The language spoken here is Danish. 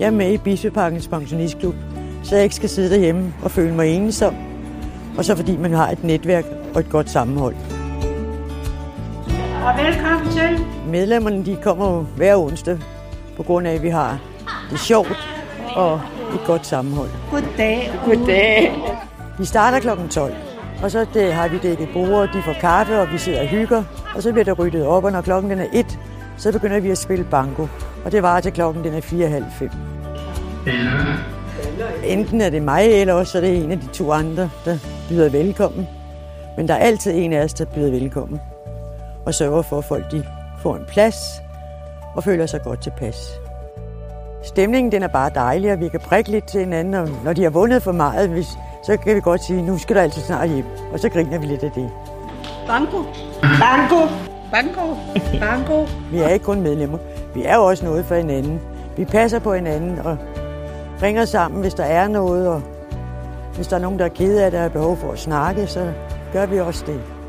Jeg er med i Bispeparkens pensionistklub, så jeg ikke skal sidde derhjemme og føle mig ensom. Og så fordi man har et netværk og et godt sammenhold. Og velkommen til. Medlemmerne de kommer jo hver onsdag, på grund af, at vi har det sjovt og et godt sammenhold. Goddag. Goddag. Vi starter kl. 12, og så det, har vi dækket bord, de får kaffe, og vi sidder og hygger. Og så bliver der ryddet op, og når klokken den er 1, så begynder vi at spille banko. Og det var til klokken den er 4.30. Enten er det mig, eller også er det en af de to andre, der byder velkommen. Men der er altid en af os, der byder velkommen. Og sørger for, at folk de får en plads og føler sig godt tilpas. Stemningen den er bare dejlig, og vi kan prikke lidt til hinanden, og når de har vundet for meget, hvis, så kan vi godt sige, nu skal du altid snart hjem. Og så griner vi lidt af det. Banko. Banko. Banko. Banko. Vi er ikke kun medlemmer. Vi er jo også noget for hinanden. Vi passer på hinanden og ringer sammen, hvis der er noget. Og hvis der er nogen, der er ked af det og har behov for at snakke, så gør vi også det.